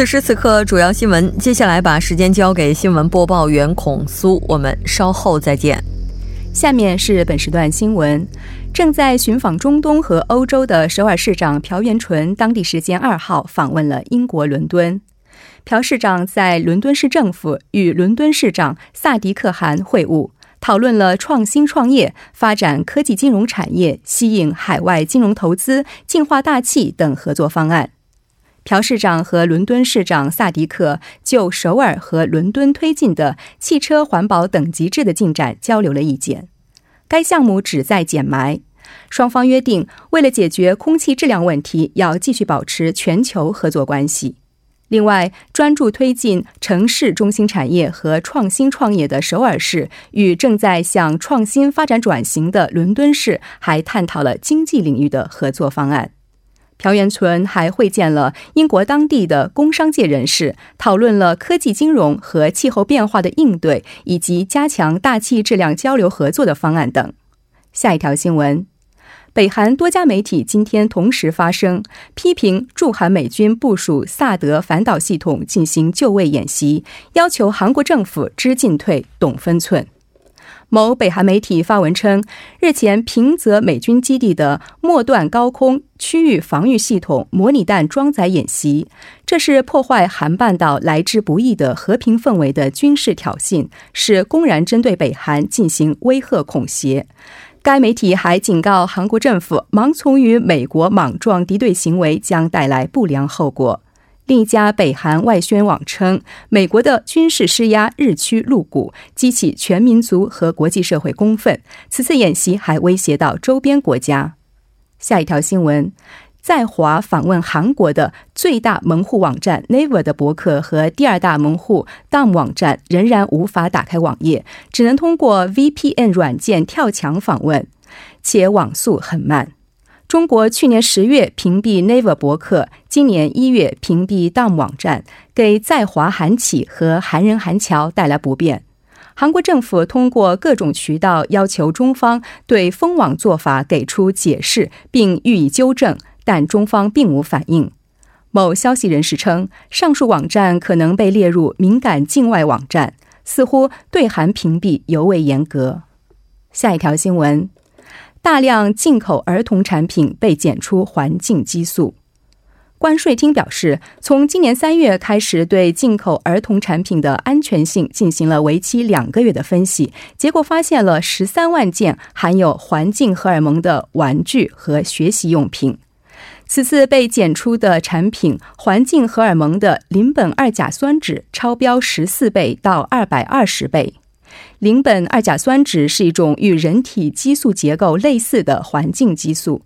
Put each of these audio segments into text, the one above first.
此时此刻，主要新闻。接下来把时间交给新闻播报员孔苏，我们稍后再见。下面是本时段新闻：正在寻访中东和欧洲的首尔市长朴元淳，当地时间二号访问了英国伦敦。朴市长在伦敦市政府与伦敦市长萨迪克汗会晤，讨论了创新创业、发展科技金融产业、吸引海外金融投资、净化大气等合作方案。朴市长和伦敦市长萨迪克就首尔和伦敦推进的汽车环保等级制的进展交流了意见。该项目旨在减霾，双方约定为了解决空气质量问题，要继续保持全球合作关系。另外，专注推进城市中心产业和创新创业的首尔市与正在向创新发展转型的伦敦市还探讨了经济领域的合作方案。朴元淳还会见了英国当地的工商界人士，讨论了科技金融和气候变化的应对，以及加强大气质量交流合作的方案等。下一条新闻：北韩多家媒体今天同时发声，批评驻韩美军部署萨德反导系统进行就位演习，要求韩国政府知进退、懂分寸。某北韩媒体发文称，日前平泽美军基地的末段高空区域防御系统模拟弹装载演习，这是破坏韩半岛来之不易的和平氛围的军事挑衅，是公然针对北韩进行威吓恐吓。该媒体还警告韩国政府，盲从于美国莽撞敌对行为将带来不良后果。另一家北韩外宣网称，美国的军事施压日趋露骨，激起全民族和国际社会公愤。此次演习还威胁到周边国家。下一条新闻，在华访问韩国的最大门户网站 Naver 的博客和第二大门户 Dom 网站仍然无法打开网页，只能通过 VPN 软件跳墙访问，且网速很慢。中国去年十月屏蔽 Naver 博客，今年一月屏蔽 Dom 网站，给在华韩企和韩人韩侨带来不便。韩国政府通过各种渠道要求中方对封网做法给出解释，并予以纠正，但中方并无反应。某消息人士称，上述网站可能被列入敏感境外网站，似乎对韩屏蔽尤为严格。下一条新闻。大量进口儿童产品被检出环境激素。关税厅表示，从今年三月开始，对进口儿童产品的安全性进行了为期两个月的分析，结果发现了十三万件含有环境荷尔蒙的玩具和学习用品。此次被检出的产品，环境荷尔蒙的邻苯二甲酸酯超标十四倍到二百二十倍。邻苯二甲酸酯是一种与人体激素结构类似的环境激素，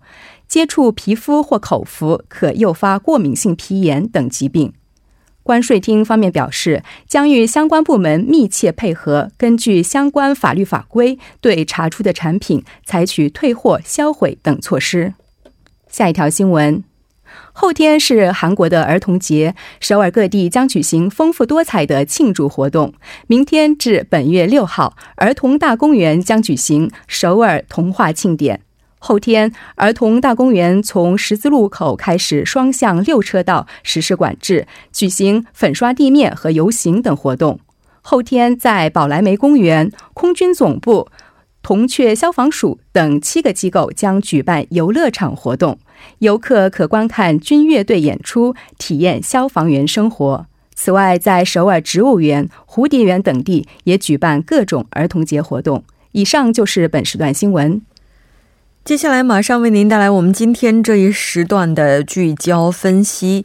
接触皮肤或口服可诱发过敏性皮炎等疾病。关税厅方面表示，将与相关部门密切配合，根据相关法律法规，对查出的产品采取退货、销毁等措施。下一条新闻。后天是韩国的儿童节，首尔各地将举行丰富多彩的庆祝活动。明天至本月六号，儿童大公园将举行首尔童话庆典。后天，儿童大公园从十字路口开始双向六车道实施管制，举行粉刷地面和游行等活动。后天在宝莱梅公园、空军总部、铜雀消防署等七个机构将举办游乐场活动，游客可观看军乐队演出，体验消防员生活。此外，在首尔植物园、蝴蝶园等地也举办各种儿童节活动。以上就是本时段新闻。接下来马上为您带来我们今天这一时段的聚焦分析。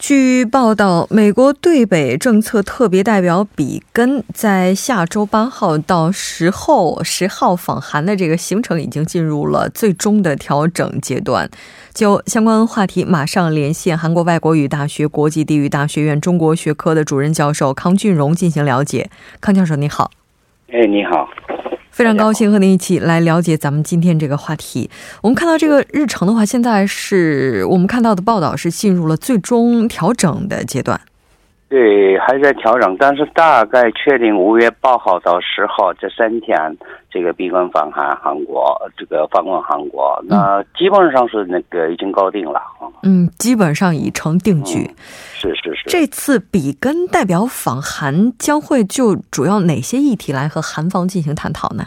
据报道，美国对北政策特别代表比根在下周八号到十后十号访韩的这个行程已经进入了最终的调整阶段。就相关话题，马上连线韩国外国语大学国际地域大学院中国学科的主任教授康俊荣进行了解。康教授，你好。哎，你好。非常高兴和您一起来了解咱们今天这个话题。我们看到这个日程的话，现在是我们看到的报道是进入了最终调整的阶段。对，还在调整，但是大概确定五月八号到十号这三天，这个闭关访韩韩国，这个访问韩国，那基本上是那个已经搞定了嗯，基本上已成定局。是是是。这次比根代表访韩将会就主要哪些议题来和韩方进行探讨呢？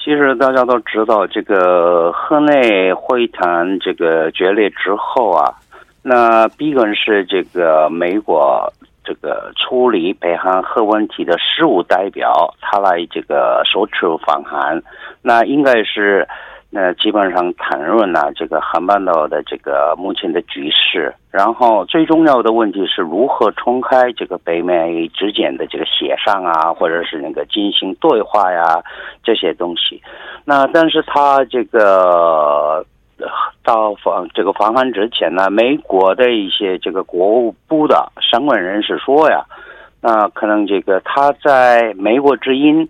其实大家都知道，这个河内会谈这个决裂之后啊，那比根是这个美国。这个处理北韩核问题的事务代表，他来这个首次访韩，那应该是，那基本上谈论了这个韩半岛的这个目前的局势，然后最重要的问题是如何重开这个北美之间的这个协商啊，或者是那个进行对话呀这些东西，那但是他这个。到访这个访韩之前呢，美国的一些这个国务部的相关人士说呀，那可能这个他在美国之音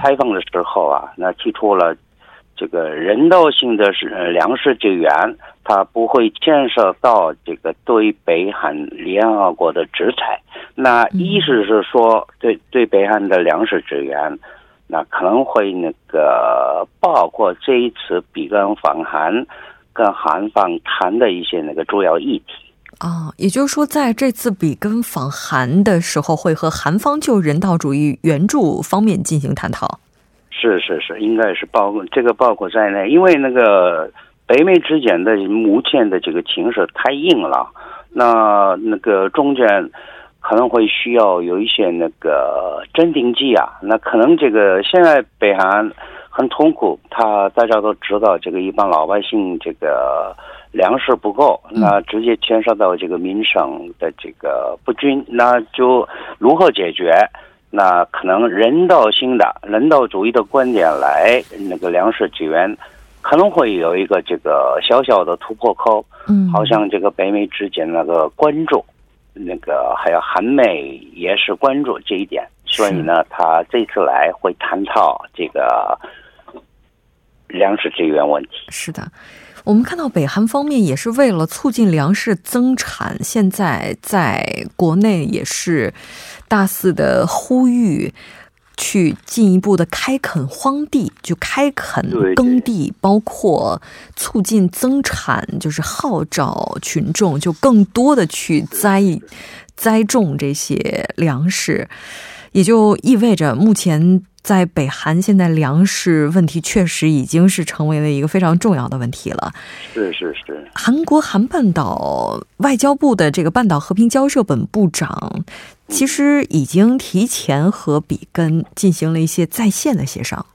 采访的时候啊，那提出了这个人道性的是粮食救援，他不会牵涉到这个对北韩联合国的制裁。那意思是说，对对北韩的粮食支援，那可能会那个包括这一次比根访韩。跟韩方谈的一些那个主要议题啊，也就是说，在这次比根访韩的时候，会和韩方就人道主义援助方面进行探讨。是是是，应该是包括这个包括在内，因为那个北美之间的目前的这个情势太硬了，那那个中间可能会需要有一些那个镇定剂啊，那可能这个现在北韩。很痛苦，他大家都知道，这个一般老百姓这个粮食不够，那直接牵涉到这个民生的这个不均，那就如何解决？那可能人道性的、人道主义的观点来那个粮食支援，可能会有一个这个小小的突破口。嗯，好像这个北美之间那个关注，那个还有韩美也是关注这一点，所以呢，他这次来会探讨这个。粮食资源问题是的，我们看到北韩方面也是为了促进粮食增产，现在在国内也是大肆的呼吁去进一步的开垦荒地，就开垦耕地，包括促进增产，就是号召群众就更多的去栽栽种这些粮食，也就意味着目前。在北韩，现在粮食问题确实已经是成为了一个非常重要的问题了。是是是。韩国韩半岛外交部的这个半岛和平交涉本部长，其实已经提前和比根进行了一些在线的协商。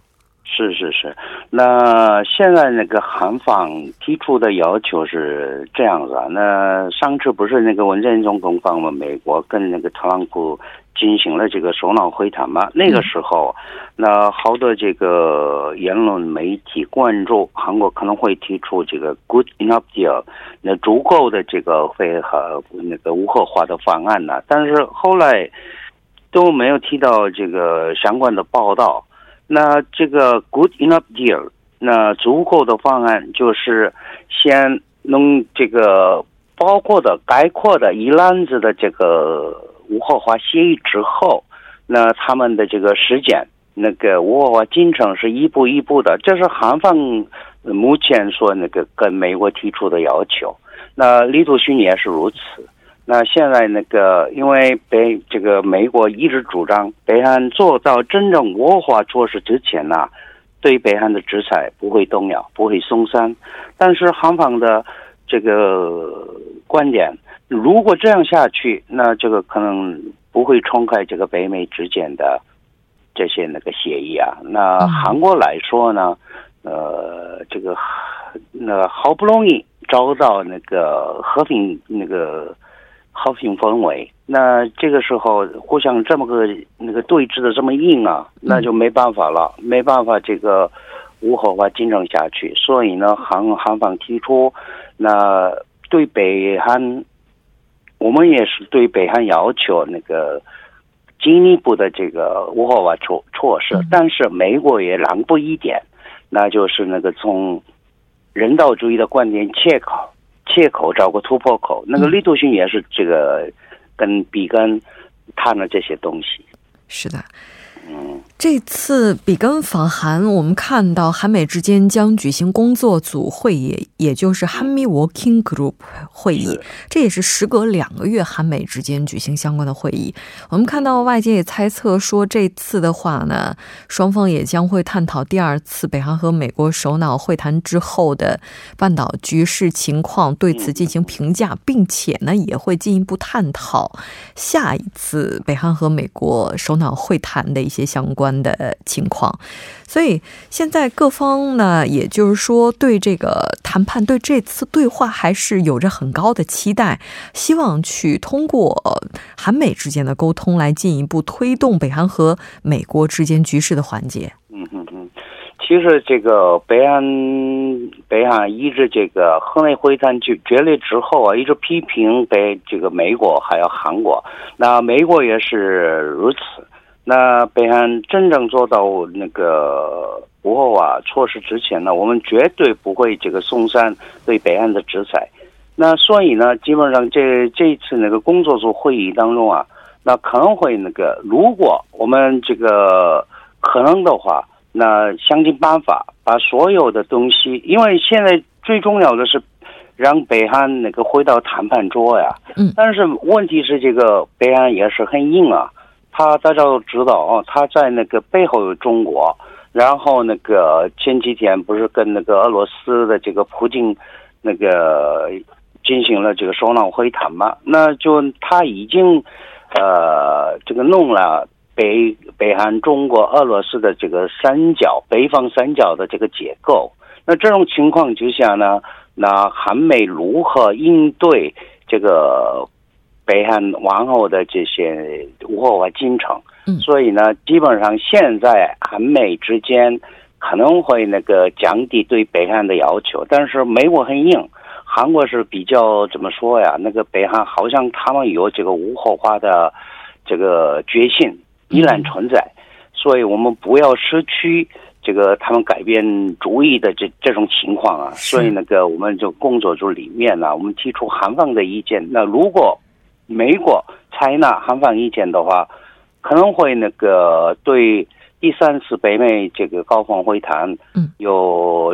是是是。那现在那个韩方提出的要求是这样子啊？那上次不是那个文在寅总统访问美国，跟那个特朗普。进行了这个首脑会谈嘛？那个时候，那好多这个言论媒体关注韩国可能会提出这个 good enough deal，那足够的这个会和那个无核化的方案呢？但是后来都没有提到这个相关的报道。那这个 good enough deal，那足够的方案就是先弄这个包括的概括的一揽子的这个。无核化协议之后，那他们的这个时间，那个无核化进程是一步一步的。这是韩方目前说那个跟美国提出的要求。那李祖勋也是如此。那现在那个，因为北这个美国一直主张北韩做到真正无核化措施之前呢，对北韩的制裁不会动摇，不会松散。但是韩方的这个观点，如果这样下去，那这个可能不会冲开这个北美之间的这些那个协议啊。那韩国来说呢，呃，这个那好不容易找到那个和平那个。和平氛围，那这个时候互相这么个那个对峙的这么硬啊，那就没办法了，没办法这个无核化竞争下去。所以呢，韩韩方提出，那对北韩，我们也是对北韩要求那个进一步的这个无核化措措施，但是美国也让步一点，那就是那个从人道主义的观点切口。切口找个突破口，那个力度性也是这个跟比根谈了这些东西。是的。这次比根访韩，我们看到韩美之间将举行工作组会议，也就是韩美 Working Group 会议。这也是时隔两个月，韩美之间举行相关的会议。我们看到外界也猜测说，这次的话呢，双方也将会探讨第二次北韩和美国首脑会谈之后的半岛局势情况，对此进行评价，并且呢，也会进一步探讨下一次北韩和美国首脑会谈的一一些相关。的情况，所以现在各方呢，也就是说，对这个谈判，对这次对话，还是有着很高的期待，希望去通过韩美之间的沟通，来进一步推动北韩和美国之间局势的缓解。嗯嗯嗯，其实这个北韩北韩一直这个河内会谈决决裂之后啊，一直批评北这个美国还有韩国，那美国也是如此。那北韩真正做到那个无核化措施之前呢，我们绝对不会这个松散对北韩的制裁。那所以呢，基本上这这一次那个工作组会议当中啊，那可能会那个，如果我们这个可能的话，那想尽办法把所有的东西，因为现在最重要的是让北韩那个回到谈判桌呀。嗯。但是问题是，这个北韩也是很硬啊。他大家都知道哦，他在那个背后有中国，然后那个前几天不是跟那个俄罗斯的这个普京那个进行了这个首脑会谈嘛？那就他已经呃这个弄了北北韩、中国、俄罗斯的这个三角北方三角的这个结构。那这种情况之下呢，那韩美如何应对这个？北韩王后的这些无核化进程，所以呢，基本上现在韩美之间可能会那个降低对北韩的要求，但是美国很硬，韩国是比较怎么说呀？那个北韩好像他们有这个无后化的这个决心依然存在，所以我们不要失去这个他们改变主意的这这种情况啊。所以那个我们就工作组里面呢，我们提出韩方的意见。那如果美国采纳韩方意见的话，可能会那个对第三次北美这个高峰会谈，嗯，有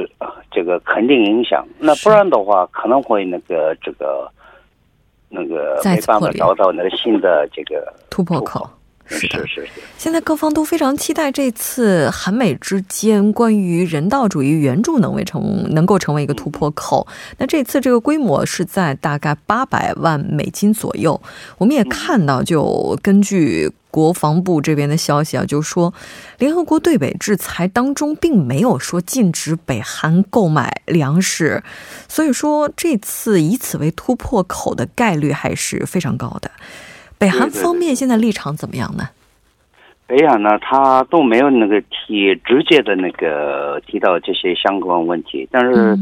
这个肯定影响。那不然的话，可能会那个这个那个没办法找到那个新的这个突破口。是的，是是。现在各方都非常期待这次韩美之间关于人道主义援助能为成能够成为一个突破口。那这次这个规模是在大概八百万美金左右。我们也看到，就根据国防部这边的消息啊，就是说联合国对北制裁当中并没有说禁止北韩购买粮食，所以说这次以此为突破口的概率还是非常高的。北韩方面现在立场怎么样呢？北韩呢，他都没有那个提直接的那个提到这些相关问题。但是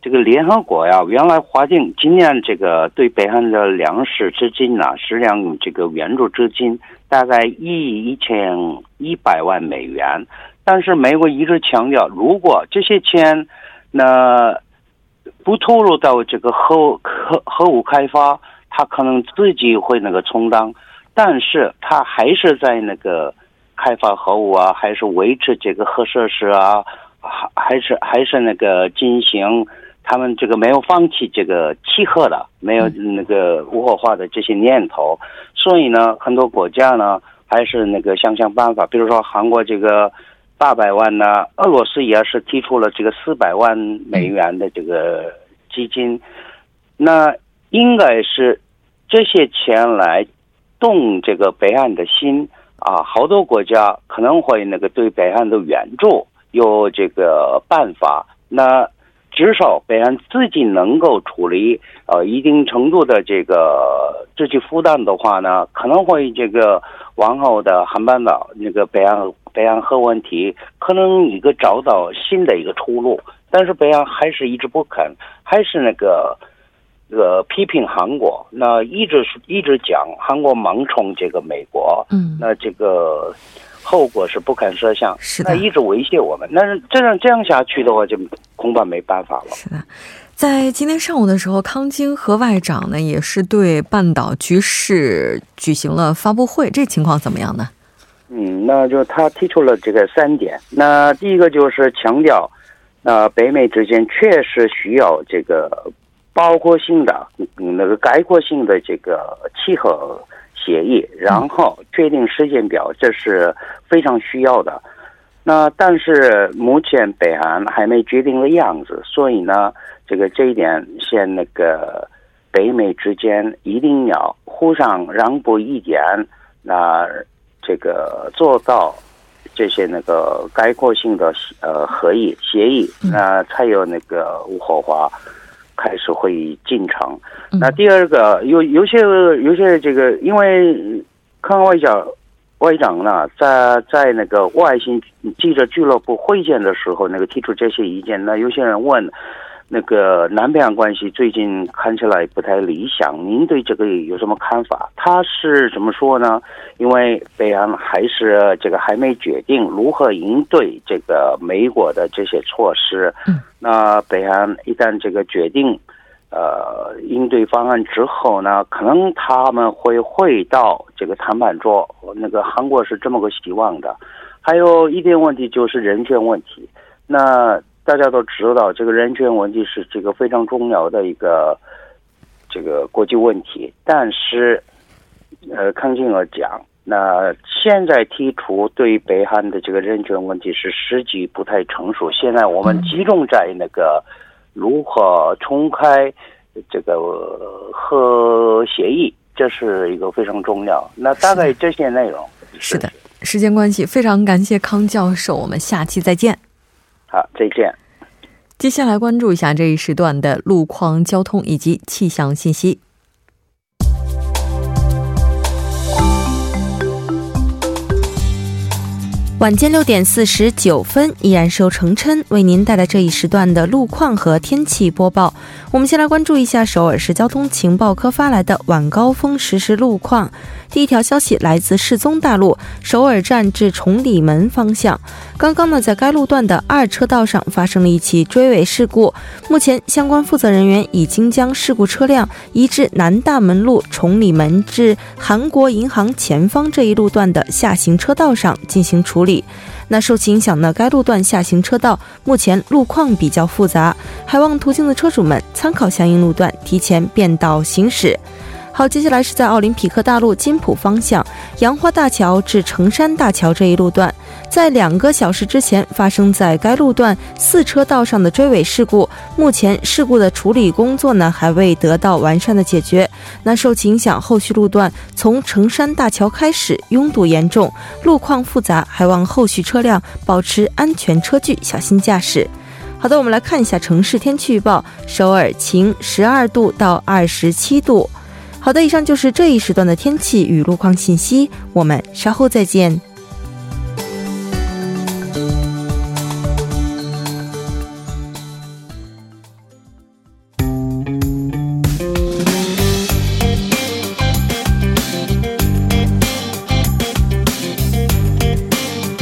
这个联合国呀，原来划定今年这个对北韩的粮食资金呢，食粮这个援助资金大概一亿一千一百万美元。但是美国一直强调，如果这些钱那不投入到这个核核核武开发。他可能自己会那个充当，但是他还是在那个开发核武啊，还是维持这个核设施啊，还还是还是那个进行他们这个没有放弃这个契合的，没有那个无核化的这些念头，所以呢，很多国家呢还是那个想想办法，比如说韩国这个八百万呢，俄罗斯也是提出了这个四百万美元的这个基金，那应该是这些钱来动这个北岸的心啊，好多国家可能会那个对北岸的援助有这个办法，那。至少北岸自己能够处理呃一定程度的这个这些负担的话呢，可能会这个往后的韩半岛那个北岸北岸核问题可能一个找到新的一个出路，但是北岸还是一直不肯，还是那个呃批评韩国，那一直是一直讲韩国盲从这个美国，嗯，那这个。后果是不堪设想，是的，一直威胁我们。那是这样这样下去的话，就恐怕没办法了。是的，在今天上午的时候，康京和外长呢也是对半岛局势举行了发布会，这情况怎么样呢？嗯，那就他提出了这个三点。那第一个就是强调，那北美之间确实需要这个包括性的、那个概括性的这个契合。协议，然后确定时间表，这是非常需要的。那但是目前北韩还没决定的样子，所以呢，这个这一点先那个北美之间一定要互相让步一点，那这个做到这些那个概括性的呃合议协议，那才有那个无核化。开始会议进程。那第二个有有些有些这个，因为康外长外长呢，在在那个外星记者俱乐部会见的时候，那个提出这些意见。那有些人问。那个南北韩关系最近看起来不太理想，您对这个有什么看法？他是怎么说呢？因为北韩还是这个还没决定如何应对这个美国的这些措施。嗯，那北韩一旦这个决定，呃，应对方案之后呢，可能他们会回到这个谈判桌。那个韩国是这么个希望的。还有一点问题就是人权问题。那大家都知道，这个人权问题是这个非常重要的一个这个国际问题。但是，呃，康金尔讲，那现在提出对北韩的这个人权问题是时机不太成熟。现在我们集中在那个如何重开这个核协议，这是一个非常重要。那大概这些内容是的。时间关系，非常感谢康教授，我们下期再见。好，再见。接下来关注一下这一时段的路况、交通以及气象信息。晚间六点四十九分，依然是由程琛为您带来这一时段的路况和天气播报。我们先来关注一下首尔市交通情报科发来的晚高峰实时路况。第一条消息来自世宗大路首尔站至崇礼门方向，刚刚呢，在该路段的二车道上发生了一起追尾事故。目前相关负责人员已经将事故车辆移至南大门路崇礼门至韩国银行前方这一路段的下行车道上进行处理。那受其影响呢，该路段下行车道目前路况比较复杂，还望途经的车主们参考相应路段，提前变道行驶。好，接下来是在奥林匹克大陆金浦方向杨花大桥至成山大桥这一路段，在两个小时之前发生在该路段四车道上的追尾事故，目前事故的处理工作呢还未得到完善的解决。那受其影响，后续路段从成山大桥开始拥堵严重，路况复杂，还望后续车辆保持安全车距，小心驾驶。好的，我们来看一下城市天气预报：首尔晴，十二度到二十七度。好的，以上就是这一时段的天气与路况信息，我们稍后再见。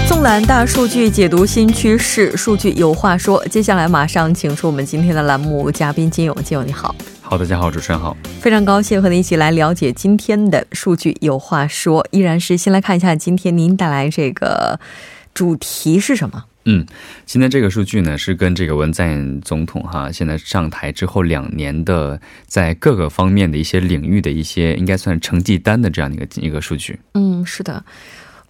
纵览大数据，解读新趋势，数据有话说。接下来马上请出我们今天的栏目嘉宾金勇，金勇你好。好，大家好，主持人好，非常高兴和您一起来了解今天的数据有话说。依然是先来看一下今天您带来这个主题是什么？嗯，今天这个数据呢是跟这个文在寅总统哈现在上台之后两年的在各个方面的一些领域的一些应该算成绩单的这样的一个一个数据。嗯，是的。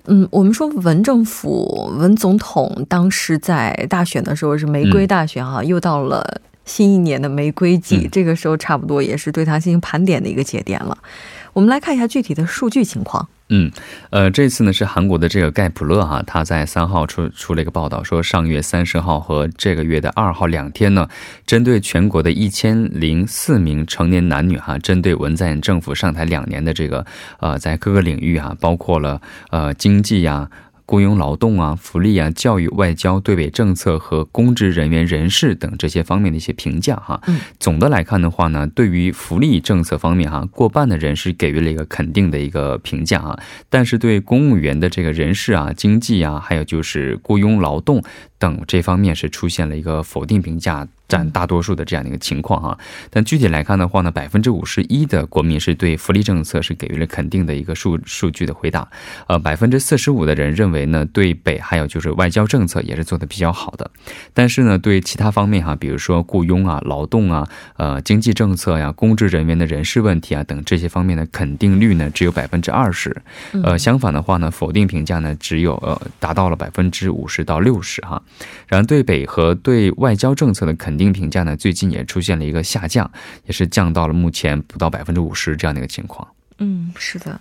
嗯，我们说文政府文总统当时在大选的时候是玫瑰大选哈，又到了新一年的玫瑰季，这个时候差不多也是对它进行盘点的一个节点了。我们来看一下具体的数据情况。嗯，呃，这次呢是韩国的这个盖普勒哈，他在三号出出了一个报道，说上月三十号和这个月的二号两天呢，针对全国的一千零四名成年男女哈，针对文在寅政府上台两年的这个呃，在各个领域哈，包括了呃经济呀。雇佣劳动啊、福利啊、教育、外交、对北政策和公职人员人事等这些方面的一些评价哈。嗯，总的来看的话呢，对于福利政策方面哈，过半的人是给予了一个肯定的一个评价啊。但是对公务员的这个人事啊、经济啊，还有就是雇佣劳动等这方面是出现了一个否定评价。占大多数的这样的一个情况哈，但具体来看的话呢，百分之五十一的国民是对福利政策是给予了肯定的一个数数据的回答，呃，百分之四十五的人认为呢，对北还有就是外交政策也是做的比较好的，但是呢，对其他方面哈，比如说雇佣啊、劳动啊、呃经济政策呀、公职人员的人事问题啊等这些方面的肯定率呢，只有百分之二十，呃，相反的话呢，否定评价呢只有呃达到了百分之五十到六十哈，然后对北和对外交政策的肯。定评价呢，最近也出现了一个下降，也是降到了目前不到百分之五十这样的一个情况。嗯，是的，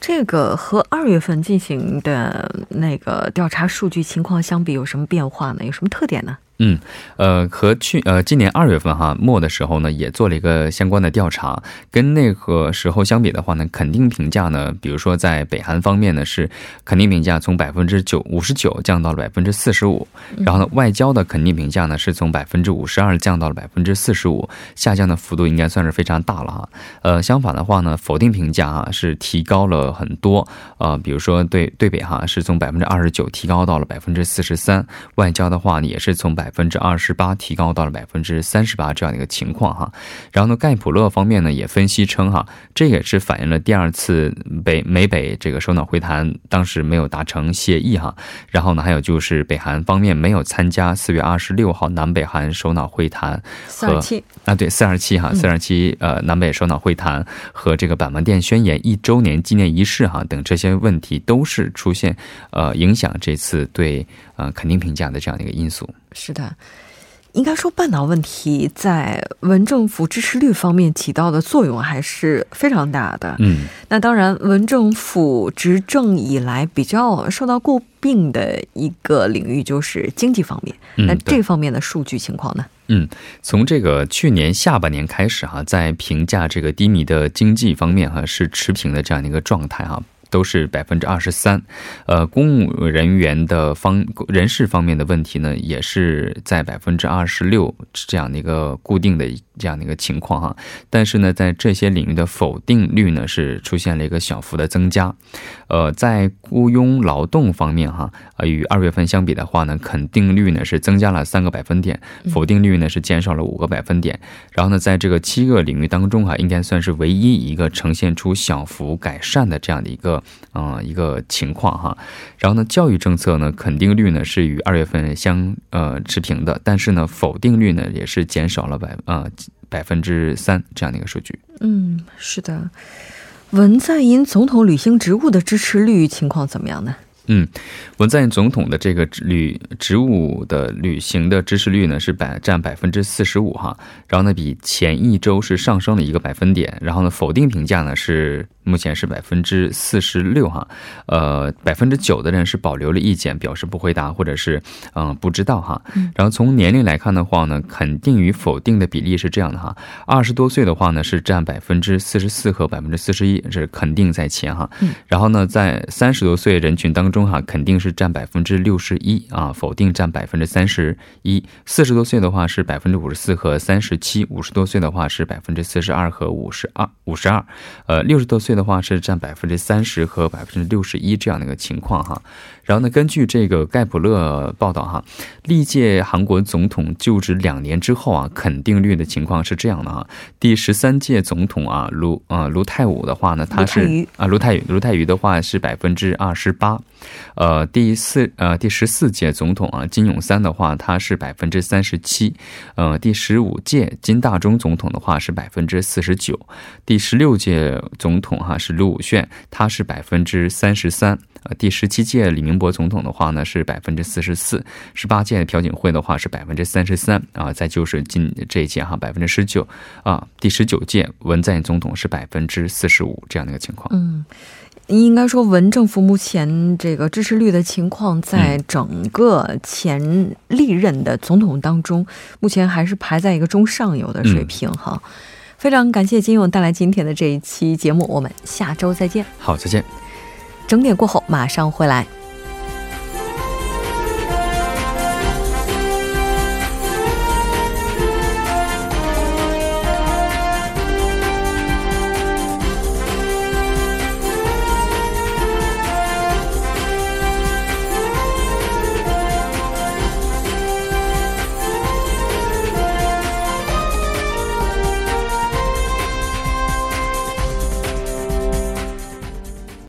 这个和二月份进行的那个调查数据情况相比，有什么变化呢？有什么特点呢？嗯，呃，和去呃今年二月份哈末的时候呢，也做了一个相关的调查，跟那个时候相比的话呢，肯定评价呢，比如说在北韩方面呢，是肯定评价从百分之九五十九降到了百分之四十五，然后呢，外交的肯定评价呢，是从百分之五十二降到了百分之四十五，下降的幅度应该算是非常大了哈。呃，相反的话呢，否定评价啊是提高了很多，呃，比如说对对北哈是从百分之二十九提高到了百分之四十三，外交的话呢也是从百。百分之二十八提高到了百分之三十八这样的一个情况哈，然后呢，盖普勒方面呢也分析称哈，这也是反映了第二次北美北这个首脑会谈当时没有达成协议哈，然后呢，还有就是北韩方面没有参加四月二十六号南北韩首脑会谈四二七。啊对四二七哈四二七呃南北首脑会谈和这个板门店宣言一周年纪念仪式哈等这些问题都是出现呃影响这次对呃肯定评价的这样的一个因素。是的，应该说半岛问题在文政府支持率方面起到的作用还是非常大的。嗯，那当然，文政府执政以来比较受到诟病的一个领域就是经济方面。那这方面的数据情况呢？嗯，从这个去年下半年开始哈，在评价这个低迷的经济方面哈，是持平的这样的一个状态哈。都是百分之二十三，呃，公务人员的方人事方面的问题呢，也是在百分之二十六这样的一个固定的。这样的一个情况哈，但是呢，在这些领域的否定率呢是出现了一个小幅的增加，呃，在雇佣劳动方面哈，呃，与二月份相比的话呢，肯定率呢是增加了三个百分点，否定率呢是减少了五个百分点。然后呢，在这个七个领域当中哈，应该算是唯一一个呈现出小幅改善的这样的一个嗯一个情况哈。然后呢，教育政策呢，肯定率呢是与二月份相呃持平的，但是呢，否定率呢也是减少了百呃。百分之三这样的一个数据。嗯，是的。文在寅总统履行职务的支持率情况怎么样呢？嗯，文在寅总统的这个履职务的履行的支持率呢是百占百分之四十五哈，然后呢比前一周是上升了一个百分点，然后呢否定评价呢是。目前是百分之四十六哈，呃，百分之九的人是保留了意见，表示不回答或者是嗯不知道哈。然后从年龄来看的话呢，肯定与否定的比例是这样的哈，二十多岁的话呢是占百分之四十四和百分之四十一，是肯定在前哈。然后呢，在三十多岁人群当中哈，肯定是占百分之六十一啊，否定占百分之三十一。四十多岁的话是百分之五十四和三十七，五十多岁的话是百分之四十二和五十二五十二，呃，六十多岁。界的话是占百分之三十和百分之六十一这样的一个情况哈。然后呢，根据这个盖普勒报道哈，历届韩国总统就职两年之后啊，肯定率的情况是这样的哈。第十三届总统啊，卢啊卢泰武的话呢，他是啊卢泰卢泰愚的话是百分之二十八。呃，第四呃第十四届总统啊金永三的话，他是百分之三十七。呃，第十五届金大中总统的话是百分之四十九。第十六届总统哈是卢武铉，他是百分之三十三。呃，第十七届李明博总统的话呢是百分之四十四。十八届朴槿惠的话是百分之三十三啊。再就是今这一届哈百分之十九啊。第十九届文在寅总统是百分之四十五这样的一个情况。嗯。应该说，文政府目前这个支持率的情况，在整个前历任的总统当中，目前还是排在一个中上游的水平哈。非常感谢金勇带来今天的这一期节目，我们下周再见。好，再见。整点过后马上回来。